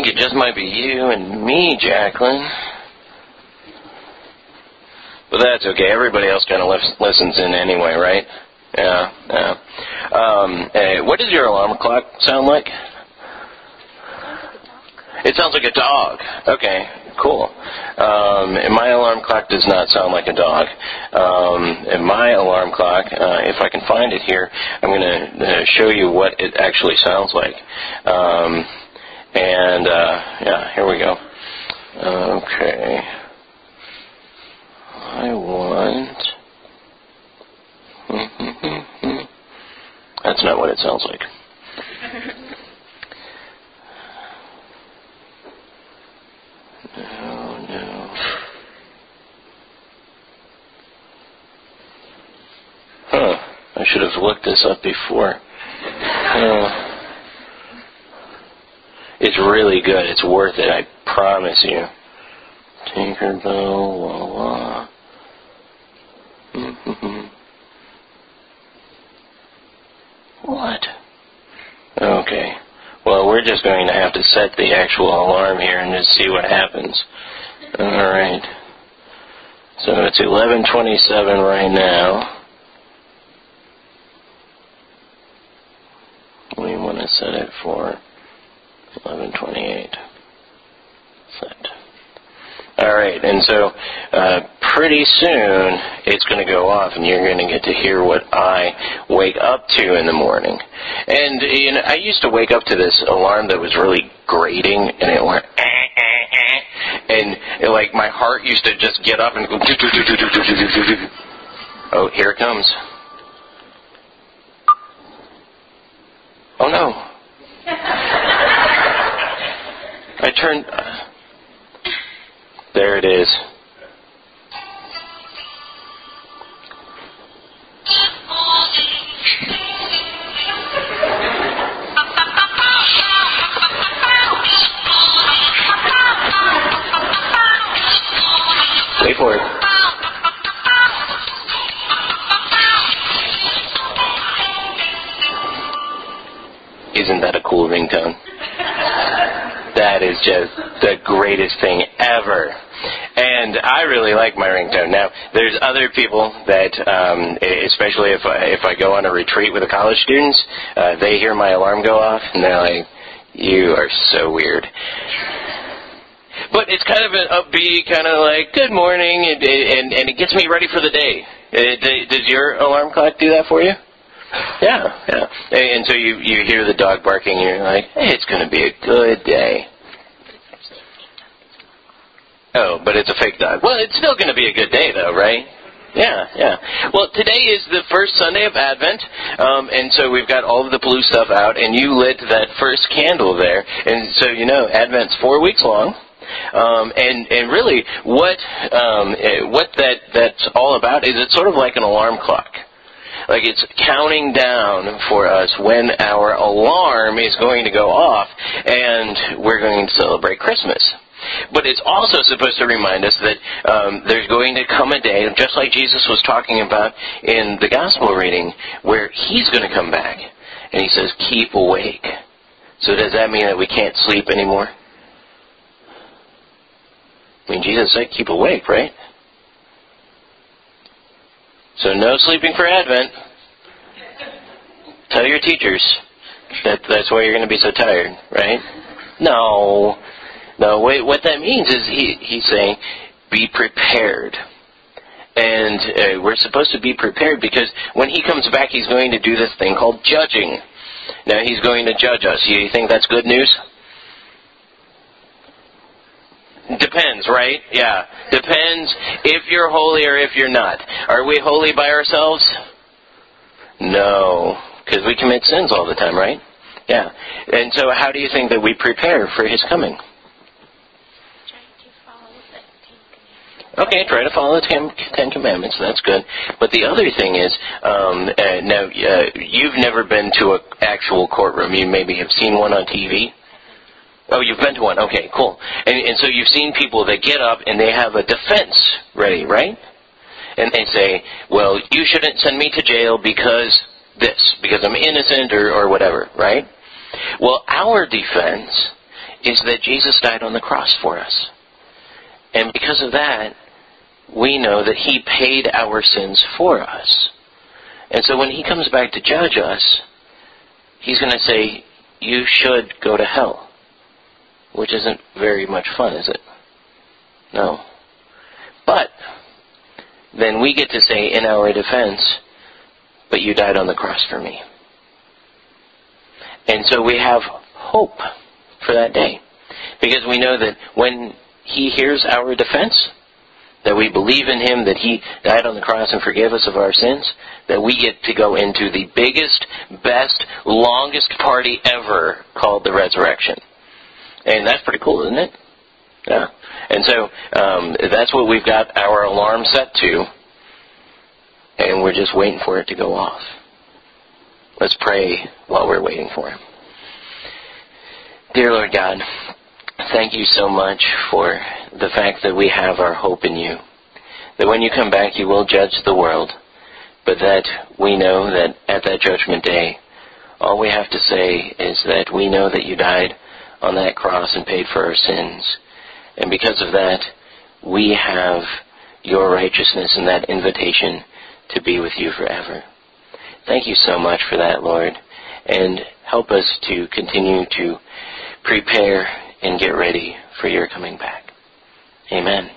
think it just might be you and me, Jacqueline. But that's okay. Everybody else kind of listens in anyway, right? Yeah, yeah. Um, hey, what does your alarm clock sound like? It sounds like a dog. Okay, cool. Um, my alarm clock does not sound like a dog. Um, my alarm clock, uh, if I can find it here, I'm going to uh, show you what it actually sounds like. Um, and uh, yeah, here we go. Okay. I want. That's not what it sounds like. No, no. Huh. I should have looked this up before. Uh, it's really good. It's worth it. I promise you. Tinkerbell, la la. Mm-hmm. What? Okay. Well, we're just going to have to set the actual alarm here and just see what happens. All right. So it's 11:27 right now. We want to set it for 11:28. Set. All right, and so uh, pretty soon it's going to go off, and you're going to get to hear what I wake up to in the morning. And you know, I used to wake up to this alarm that was really grating, and it went. Eh, eh, eh, and it, like my heart used to just get up and go. Oh, here it comes. Oh no. I turned. Uh, there it is. Wait for it. Isn't that a cool ringtone? That is just the greatest thing ever. And I really like my ringtone. Now, there's other people that, um, especially if I, if I go on a retreat with the college students, uh, they hear my alarm go off and they're like, "You are so weird." But it's kind of an upbeat, kind of like "Good morning," and and, and it gets me ready for the day. Uh, does your alarm clock do that for you? Yeah, yeah. And so you you hear the dog barking, and you're like, "Hey, it's going to be a good day." Oh, but it's a fake dog. Well, it's still going to be a good day, though, right? Yeah, yeah. Well, today is the first Sunday of Advent, um, and so we've got all of the blue stuff out, and you lit that first candle there, and so you know Advent's four weeks long. Um, and and really, what um, eh, what that that's all about is it's sort of like an alarm clock. Like it's counting down for us when our alarm is going to go off, and we're going to celebrate Christmas. But it's also supposed to remind us that um, there's going to come a day, just like Jesus was talking about in the gospel reading, where he's going to come back. And he says, keep awake. So does that mean that we can't sleep anymore? I mean, Jesus said, keep awake, right? So no sleeping for Advent. Tell your teachers that that's why you're going to be so tired, right? No. No, what that means is he, he's saying, be prepared. And uh, we're supposed to be prepared because when he comes back, he's going to do this thing called judging. Now, he's going to judge us. You think that's good news? Depends, right? Yeah. Depends if you're holy or if you're not. Are we holy by ourselves? No, because we commit sins all the time, right? Yeah. And so, how do you think that we prepare for his coming? Okay, try to follow the Ten, Ten Commandments. That's good. But the other thing is, um, uh, now uh, you've never been to an actual courtroom. You maybe have seen one on TV. Oh, you've been to one. Okay, cool. And, and so you've seen people that get up and they have a defense ready, right? And they say, "Well, you shouldn't send me to jail because this, because I'm innocent or, or whatever," right? Well, our defense is that Jesus died on the cross for us. And because of that, we know that He paid our sins for us. And so when He comes back to judge us, He's going to say, You should go to hell. Which isn't very much fun, is it? No. But then we get to say in our defense, But you died on the cross for me. And so we have hope for that day. Because we know that when He hears our defense, that we believe in Him, that He died on the cross and forgave us of our sins, that we get to go into the biggest, best, longest party ever called the resurrection. And that's pretty cool, isn't it? Yeah. And so um, that's what we've got our alarm set to, and we're just waiting for it to go off. Let's pray while we're waiting for Him. Dear Lord God, thank you so much for the fact that we have our hope in you. That when you come back, you will judge the world, but that we know that at that judgment day, all we have to say is that we know that you died on that cross and paid for our sins. And because of that, we have your righteousness and that invitation to be with you forever. Thank you so much for that, Lord. And help us to continue to prepare and get ready for your coming back. Amen.